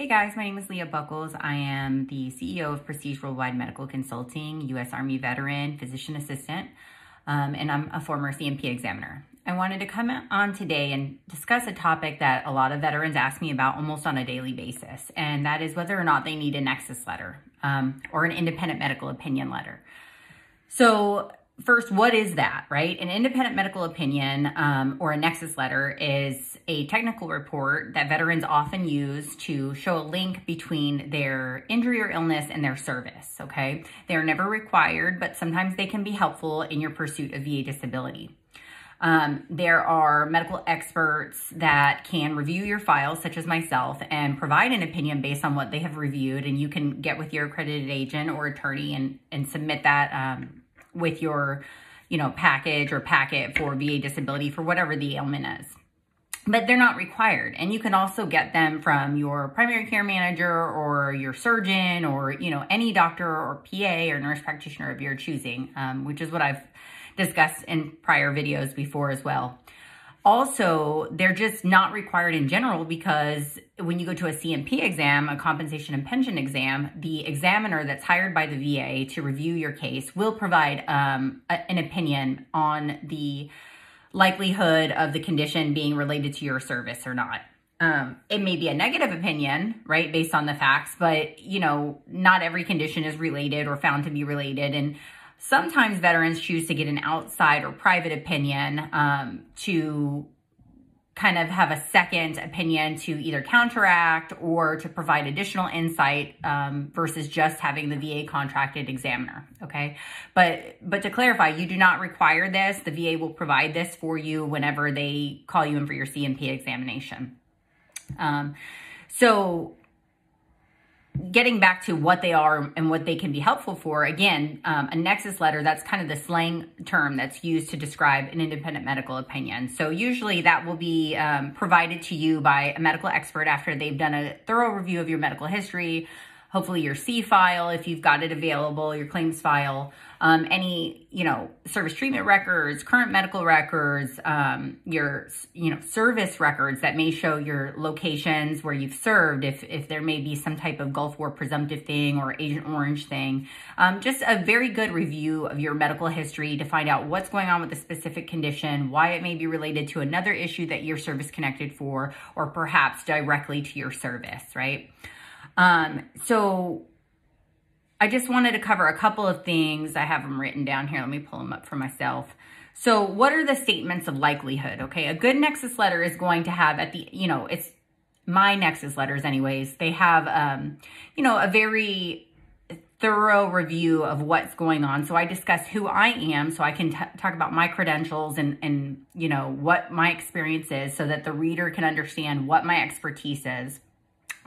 Hey guys, my name is Leah Bucholz. I am the CEO of Prestige Worldwide Medical Consulting, U.S. Army veteran, physician assistant, um, and I'm a former C&P examiner. I wanted to come on today and discuss a topic that a lot of veterans ask me about almost on a daily basis, and that is whether or not they need a nexus letter um, or an independent medical opinion letter. So first, what is that, right? An independent medical opinion um, or a nexus letter is a technical report that veterans often use to show a link between their injury or illness and their service, okay? They are never required, but sometimes they can be helpful in your pursuit of VA disability. Um, there are medical experts that can review your files, such as myself, and provide an opinion based on what they have reviewed. And you can get with your accredited agent or attorney and, and submit that um, with your, you know, package or packet for VA disability for whatever the ailment is. But they're not required. And you can also get them from your primary care manager or your surgeon or, you know, any doctor or PA or nurse practitioner of your choosing, um, which is what I've discussed in prior videos before as well. Also, they're just not required in general because when you go to a C&P exam, a compensation and pension exam, the examiner that's hired by the VA to review your case will provide um, a, an opinion on the likelihood of the condition being related to your service or not. Um, it may be a negative opinion, right, based on the facts, but you know, not every condition is related or found to be related. And Sometimes veterans choose to get an outside or private opinion um, to kind of have a second opinion to either counteract or to provide additional insight um, versus just having the VA contracted examiner. Okay, but but to clarify, you do not require this. The VA will provide this for you whenever they call you in for your C&P examination. Um, so getting back to what they are and what they can be helpful for, again, um, a nexus letter, that's kind of the slang term that's used to describe an independent medical opinion. So usually that will be um, provided to you by a medical expert after they've done a thorough review of your medical history, hopefully your C file, if you've got it available, your claims file, um, any, you know, service treatment records, current medical records, um, your, you know, service records that may show your locations where you've served, if, if there may be some type of Gulf War presumptive thing or Agent Orange thing. Um, just a very good review of your medical history to find out what's going on with the specific condition, why it may be related to another issue that you're service connected for, or perhaps directly to your service, right? Um, so I just wanted to cover a couple of things. I have them written down here. Let me pull them up for myself. So what are the statements of likelihood? Okay, a good nexus letter is going to have at the, you know, it's my nexus letters anyways. They have, um, you know, a very thorough review of what's going on. So I discuss who I am so I can talk about my credentials and, and, you know, what my experience is so that the reader can understand what my expertise is.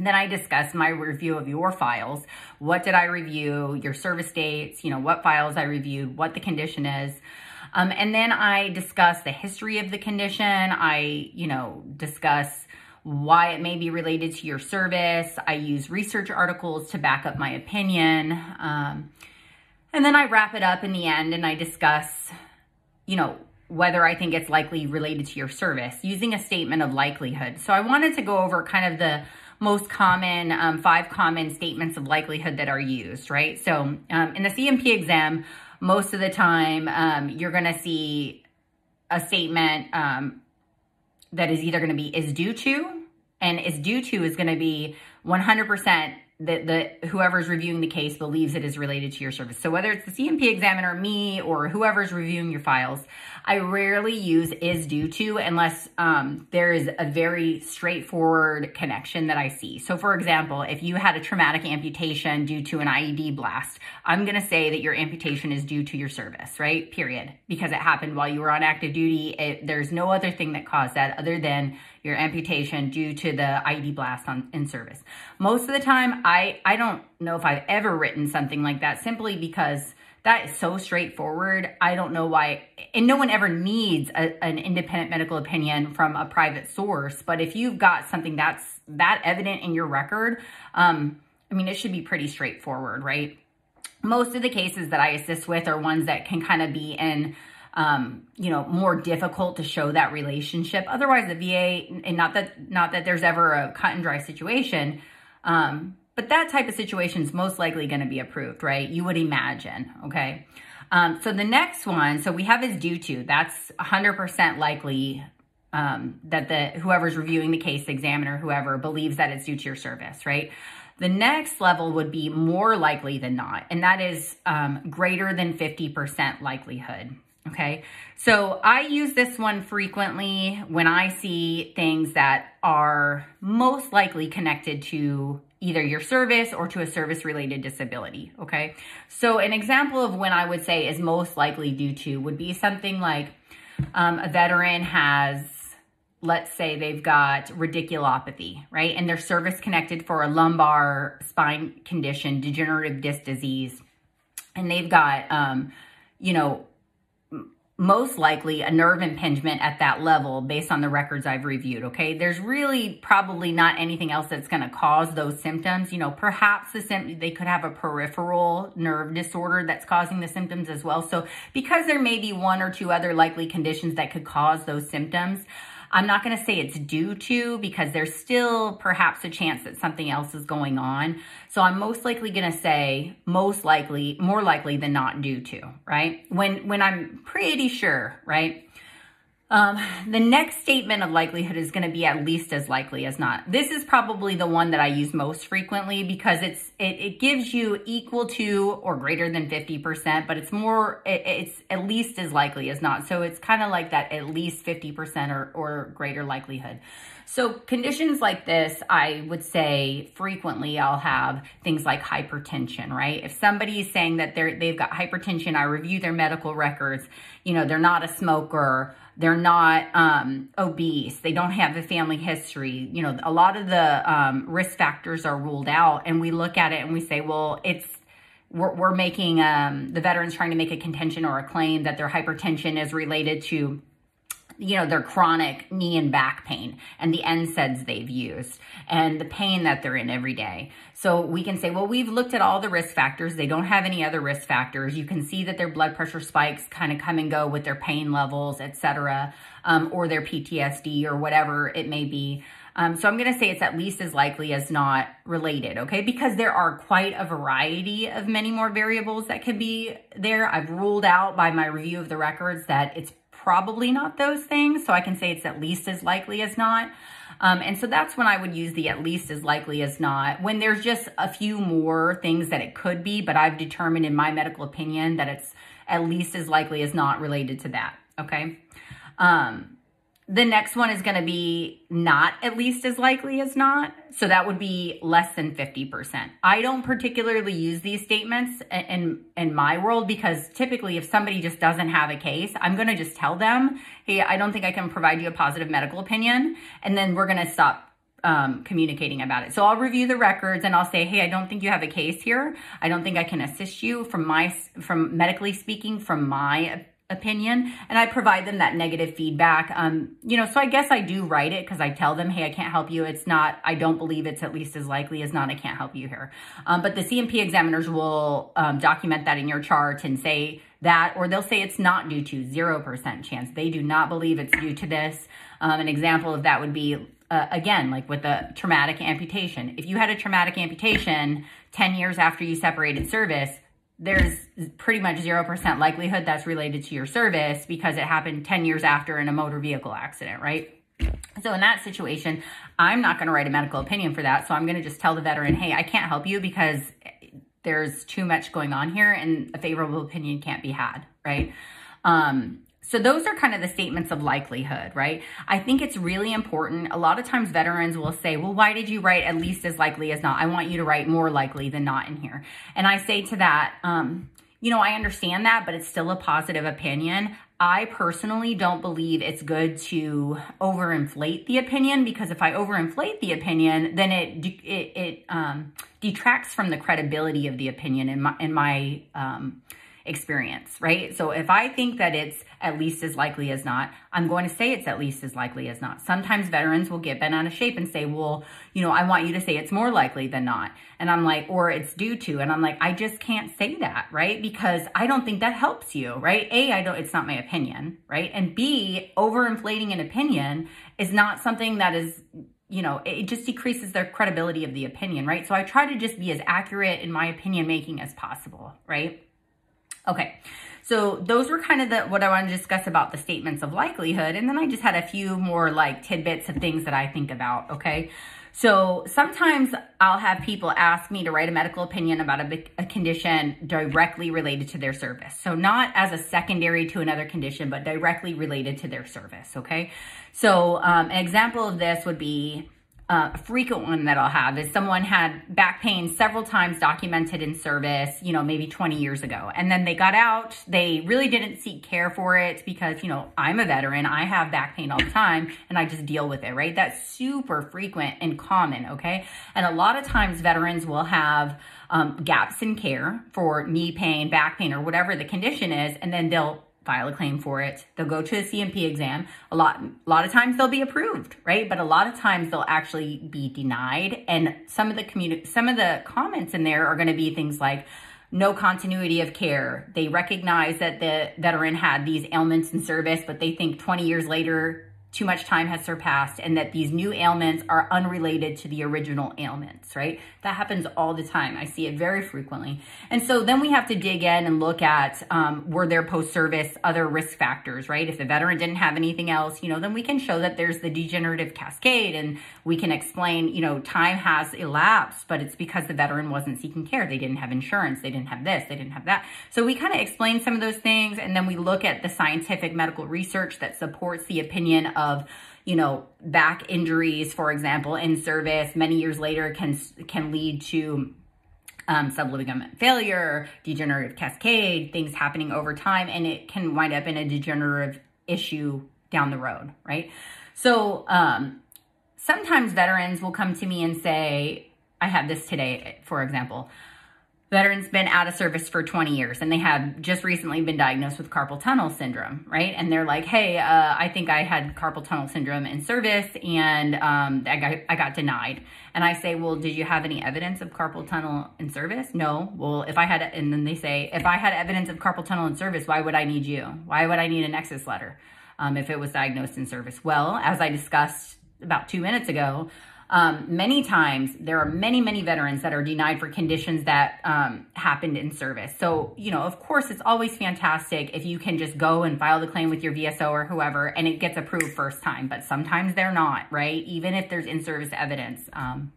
Then I discuss my review of your files. What did I review? Your service dates, you know, what files I reviewed, what the condition is. Um, and then I discuss the history of the condition. I, you know, discuss why it may be related to your service. I use research articles to back up my opinion. Um, and then I wrap it up in the end and I discuss, you know, whether I think it's likely related to your service using a statement of likelihood. So I wanted to go over kind of the most common, um, five common statements of likelihood that are used, right? So um, in the C&P exam, most of the time, um, you're going to see a statement um, that is either going to be is due to, and is due to is going to be 100% that the whoever's reviewing the case believes it is related to your service. So whether it's the C&P examiner, me, or whoever's reviewing your files, I rarely use is due to unless um, there is a very straightforward connection that I see. So for example, if you had a traumatic amputation due to an IED blast, I'm going to say that your amputation is due to your service, right? Period. Because it happened while you were on active duty. It, there's no other thing that caused that other than your amputation due to the IED blast on, in service. Most of the time, I, I don't know if I've ever written something like that simply because that is so straightforward. I don't know why, and no one ever needs a, an independent medical opinion from a private source. But if you've got something that's that evident in your record, um, I mean, it should be pretty straightforward, right? Most of the cases that I assist with are ones that can kind of be in um, you know, more difficult to show that relationship. Otherwise, the VA, and not that not that there's ever a cut and dry situation, Um, but that type of situation is most likely going to be approved, right? You would imagine, okay? Um, so the next one, so we have is due to. That's 100% likely um, that the whoever's reviewing the case, examiner, whoever, believes that it's due to your service, right? The next level would be more likely than not, and that is um, greater than 50% likelihood. Okay, so I use this one frequently when I see things that are most likely connected to either your service or to a service related disability. Okay, so an example of when I would say is most likely due to would be something like um, a veteran has let's say they've got radiculopathy, right? And they're service connected for a lumbar spine condition, degenerative disc disease. And they've got, um, you know, most likely a nerve impingement at that level based on the records I've reviewed, okay? There's really probably not anything else that's going to cause those symptoms. You know, perhaps the sim- they could have a peripheral nerve disorder that's causing the symptoms as well. So because there may be one or two other likely conditions that could cause those symptoms, I'm not going to say it's due to because there's still perhaps a chance that something else is going on. So I'm most likely going to say most likely, more likely than not due to, right? When when I'm pretty sure, right? Um, the next statement of likelihood is going to be at least as likely as not. This is probably the one that I use most frequently because it's it, it gives you equal to or greater than 50%, but it's more, it, it's at least as likely as not. So it's kind of like that at least 50% or, or greater likelihood. So conditions like this, I would say frequently I'll have things like hypertension, right? If somebody is saying that they're, they've got hypertension, I review their medical records, you know, they're not a smoker, they're not um, obese. They don't have a family history. You know, a lot of the um, risk factors are ruled out, and we look at it and we say, well, it's we're, we're making um, the veterans trying to make a contention or a claim that their hypertension is related to you know, their chronic knee and back pain and the NSAIDs they've used and the pain that they're in every day. So we can say, well, we've looked at all the risk factors. They don't have any other risk factors. You can see that their blood pressure spikes kind of come and go with their pain levels, etc., um, or their PTSD or whatever it may be. Um, so I'm going to say it's at least as likely as not related, okay? Because there are quite a variety of many more variables that can be there. I've ruled out by my review of the records that it's probably not those things. So I can say it's at least as likely as not. Um, and so that's when I would use the at least as likely as not. When there's just a few more things that it could be, but I've determined in my medical opinion that it's at least as likely as not related to that. Okay. Um, the next one is going to be not at least as likely as not. So that would be less than 50%. I don't particularly use these statements in, in my world because typically if somebody just doesn't have a case, I'm going to just tell them, hey, I don't think I can provide you a positive medical opinion. And then we're going to stop um, communicating about it. So I'll review the records and I'll say, hey, I don't think you have a case here. I don't think I can assist you from my, from medically speaking, from my opinion and I provide them that negative feedback. Um, you know, so I guess I do write it because I tell them, hey, I can't help you. It's not, I don't believe it's at least as likely as not, I can't help you here. Um, but the C&P examiners will um, document that in your chart and say that, or they'll say it's not due to 0% chance. They do not believe it's due to this. Um, an example of that would be, uh, again, like with a traumatic amputation. If you had a traumatic amputation 10 years after you separated service, there's pretty much 0% likelihood that's related to your service because it happened 10 years after in a motor vehicle accident, right? So in that situation, I'm not going to write a medical opinion for that. So I'm going to just tell the veteran, hey, I can't help you because there's too much going on here and a favorable opinion can't be had, right? Um, so those are kind of the statements of likelihood, right? I think it's really important. A lot of times veterans will say, well, why did you write at least as likely as not? I want you to write more likely than not in here. And I say to that, um, you know, I understand that, but it's still a positive opinion. I personally don't believe it's good to overinflate the opinion because if I overinflate the opinion, then it it, it um, detracts from the credibility of the opinion in my in my um, experience, right? So if I think that it's at least as likely as not, I'm going to say it's at least as likely as not. Sometimes veterans will get bent out of shape and say, well, you know, I want you to say it's more likely than not. And I'm like, or it's due to. And I'm like, I just can't say that, right? Because I don't think that helps you, right? A, I don't, it's not my opinion, right? And B, overinflating an opinion is not something that is you know, it just decreases their credibility of the opinion, right? So I try to just be as accurate in my opinion making as possible, right? Okay. So those were kind of the what I want to discuss about the statements of likelihood. And then I just had a few more like tidbits of things that I think about, okay? So sometimes I'll have people ask me to write a medical opinion about a, a, condition directly related to their service. So not as a secondary to another condition, but directly related to their service. Okay. So um, an example of this would be uh, a frequent one that I'll have is someone had back pain several times documented in service, you know, maybe 20 years ago. And then they got out. They really didn't seek care for it because, you know, I'm a veteran. I have back pain all the time and I just deal with it, right? That's super frequent and common, okay? And a lot of times veterans will have um, gaps in care for knee pain, back pain, or whatever the condition is. And then they'll file a claim for it. They'll go to a C&P exam. A lot, a lot of times they'll be approved, right? But a lot of times they'll actually be denied. And some of the community, some of the comments in there are going to be things like, no continuity of care. They recognize that the veteran had these ailments in service, but they think 20 years later too much time has surpassed and that these new ailments are unrelated to the original ailments, right? That happens all the time. I see it very frequently. And so then we have to dig in and look at um, were there post service other risk factors, right? If the veteran didn't have anything else, you know, then we can show that there's the degenerative cascade and we can explain, you know, time has elapsed, but it's because the veteran wasn't seeking care. They didn't have insurance, they didn't have this, they didn't have that. So we kind of explain some of those things and then we look at the scientific medical research that supports the opinion you know back injuries for example in service many years later can can lead to um, subligament failure degenerative cascade things happening over time and it can wind up in a degenerative issue down the road right? So um, sometimes veterans will come to me and say i have this today for example veteran's been out of service for 20 years and they have just recently been diagnosed with carpal tunnel syndrome, right? And they're like, hey, uh, I think I had carpal tunnel syndrome in service and um, I, got, I got denied. And I say, well, did you have any evidence of carpal tunnel in service? No. Well, if I had, and then they say, if I had evidence of carpal tunnel in service, why would I need you? Why would I need a nexus letter um, if it was diagnosed in service? Well, as I discussed about two minutes ago, um, many times there are many, many veterans that are denied for conditions that um, happened in service. So, you know, of course, it's always fantastic if you can just go and file the claim with your VSO or whoever and it gets approved first time, but sometimes they're not, right? Even if there's in service evidence. Um,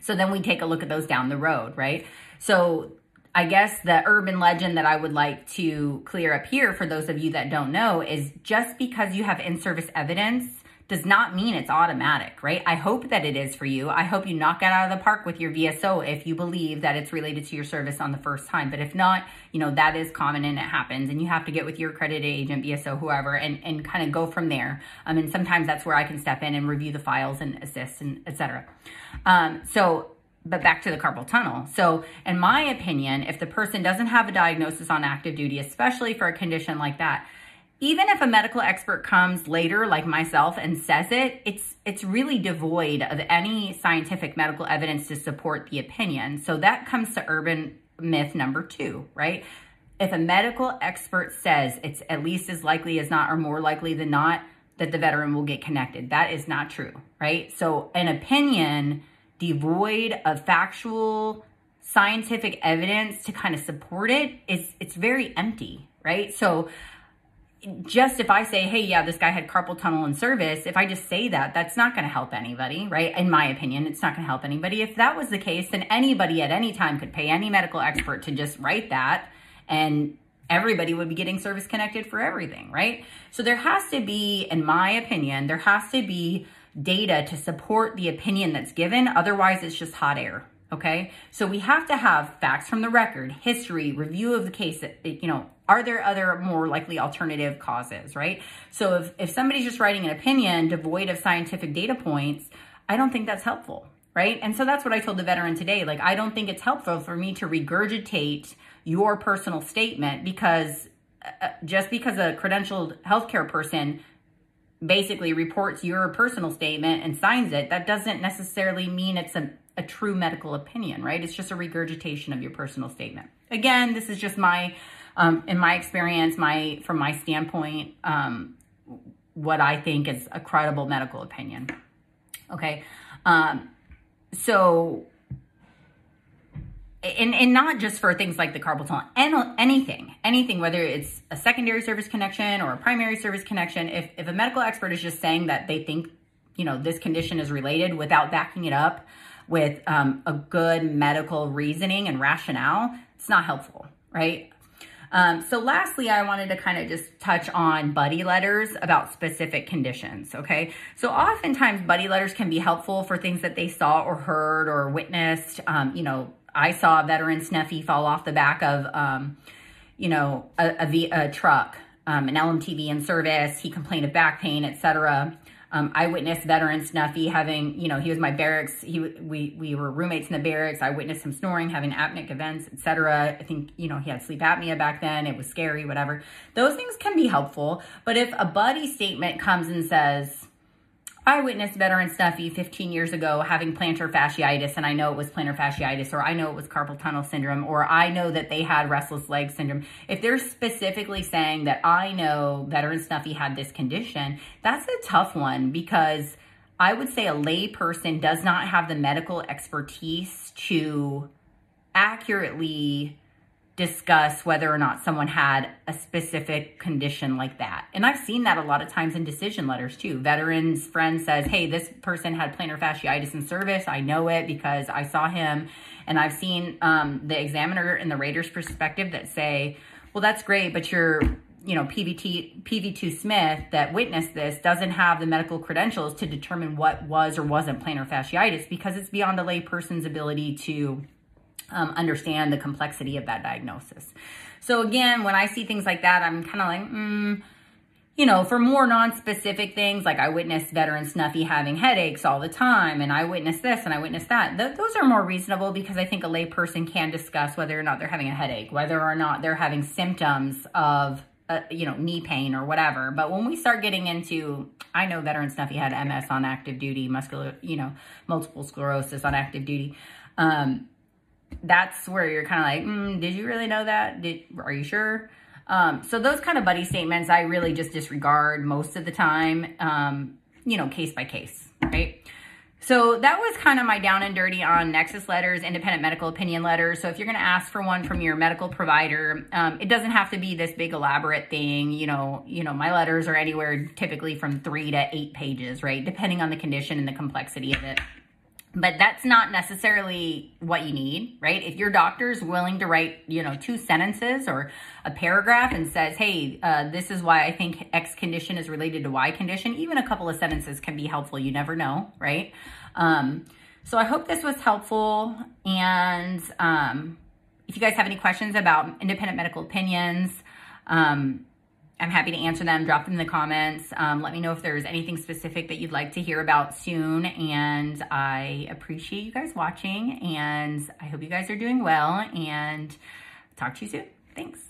so then we take a look at those down the road, right? So I guess the urban legend that I would like to clear up here for those of you that don't know is just because you have in service evidence does not mean it's automatic, right? I hope that it is for you. I hope you knock it out of the park with your VSO if you believe that it's related to your service on the first time. But if not, you know, that is common and it happens. And you have to get with your accredited agent, VSO, whoever, and, and kind of go from there. Um, and sometimes that's where I can step in and review the files and assist and etc. Um, so but back to the carpal tunnel. So, in my opinion, if the person doesn't have a diagnosis on active duty, especially for a condition like that, even if a medical expert comes later like myself and says it it's it's really devoid of any scientific medical evidence to support the opinion. So that comes to urban myth number 2 right? If a medical expert says it's at least as likely as not or more likely than not that the veteran will get connected. That is not true right? So an opinion devoid of factual scientific evidence to kind of support it is it's very empty right? So just if I say, hey, yeah, this guy had carpal tunnel in service, if I just say that, that's not going to help anybody, right? In my opinion, it's not going to help anybody. If that was the case, then anybody at any time could pay any medical expert to just write that and everybody would be getting service connected for everything, right? So there has to be, in my opinion, there has to be data to support the opinion that's given. Otherwise, it's just hot air. Okay. So we have to have facts from the record, history, review of the case, you know, are there other more likely alternative causes, right? So if, if somebody's just writing an opinion devoid of scientific data points, I don't think that's helpful, right? And so that's what I told the veteran today. Like, I don't think it's helpful for me to regurgitate your personal statement because uh, uh just because a credentialed healthcare person basically reports your personal statement and signs it, that doesn't necessarily mean it's a, a true medical opinion, right? It's just a regurgitation of your personal statement. Again, this is just my um, in my experience, my from my standpoint, um, what I think is a credible medical opinion. Okay. Um, so, and, and not just for things like the carpal tunnel, and anything, anything, whether it's a secondary service connection or a primary service connection, if, if a medical expert is just saying that they think, you know, this condition is related without backing it up with um, a good medical reasoning and rationale, it's not helpful, right? Um, so lastly, I wanted to kind of just touch on buddy letters about specific conditions, okay? So oftentimes buddy letters can be helpful for things that they saw or heard or witnessed. Um, you know, I saw a veteran Snuffy fall off the back of, um, you know, a, a, a truck, um, an LMTV in service. He complained of back pain, etc. Um, I witnessed veteran Snuffy having, you know, he was my barracks. He we we were roommates in the barracks. I witnessed him snoring, having apneic events, etc. I think you know he had sleep apnea back then. It was scary, whatever. Those things can be helpful. But if a buddy statement comes and says, I witnessed veteran Snuffy 15 years ago having plantar fasciitis, and I know it was plantar fasciitis, or I know it was carpal tunnel syndrome, or I know that they had restless leg syndrome. If they're specifically saying that I know veteran Snuffy had this condition, that's a tough one because I would say a lay person does not have the medical expertise to accurately discuss whether or not someone had a specific condition like that. And I've seen that a lot of times in decision letters too. Veterans friend says, "Hey, this person had plantar fasciitis in service. I know it because I saw him." And I've seen um, the examiner and the rater's perspective that say, "Well, that's great, but your you know, PVT, PV2 Smith that witnessed this doesn't have the medical credentials to determine what was or wasn't plantar fasciitis because it's beyond a lay person's ability to um, understand the complexity of that diagnosis. So again, when I see things like that, I'm kind of like, mm, you know, for more non-specific things, like I witnessed veteran Snuffy having headaches all the time, and I witnessed this and I witnessed that. Th- those are more reasonable because I think a layperson can discuss whether or not they're having a headache, whether or not they're having symptoms of, uh, you know, knee pain or whatever. But when we start getting into, I know veteran Snuffy had MS on active duty, muscular, you know, multiple sclerosis on active duty. Um, that's where you're kind of like, mm, did you really know that? Did, are you sure? Um, so those kind of buddy statements, I really just disregard most of the time, um, you know, case by case, right? So that was kind of my down and dirty on Nexus letters, independent medical opinion letters. So if you're going to ask for one from your medical provider, um, it doesn't have to be this big elaborate thing. You know, you know, my letters are anywhere typically from three to eight pages, right? Depending on the condition and the complexity of it. But that's not necessarily what you need, right? If your doctor is willing to write, you know, two sentences or a paragraph and says, hey, uh, this is why I think X condition is related to Y condition, even a couple of sentences can be helpful. You never know, right? Um, so I hope this was helpful. And um, if you guys have any questions about independent medical opinions, um, I'm happy to answer them. Drop them in the comments. Um, let me know if there's anything specific that you'd like to hear about soon. And I appreciate you guys watching. And I hope you guys are doing well. And talk to you soon. Thanks.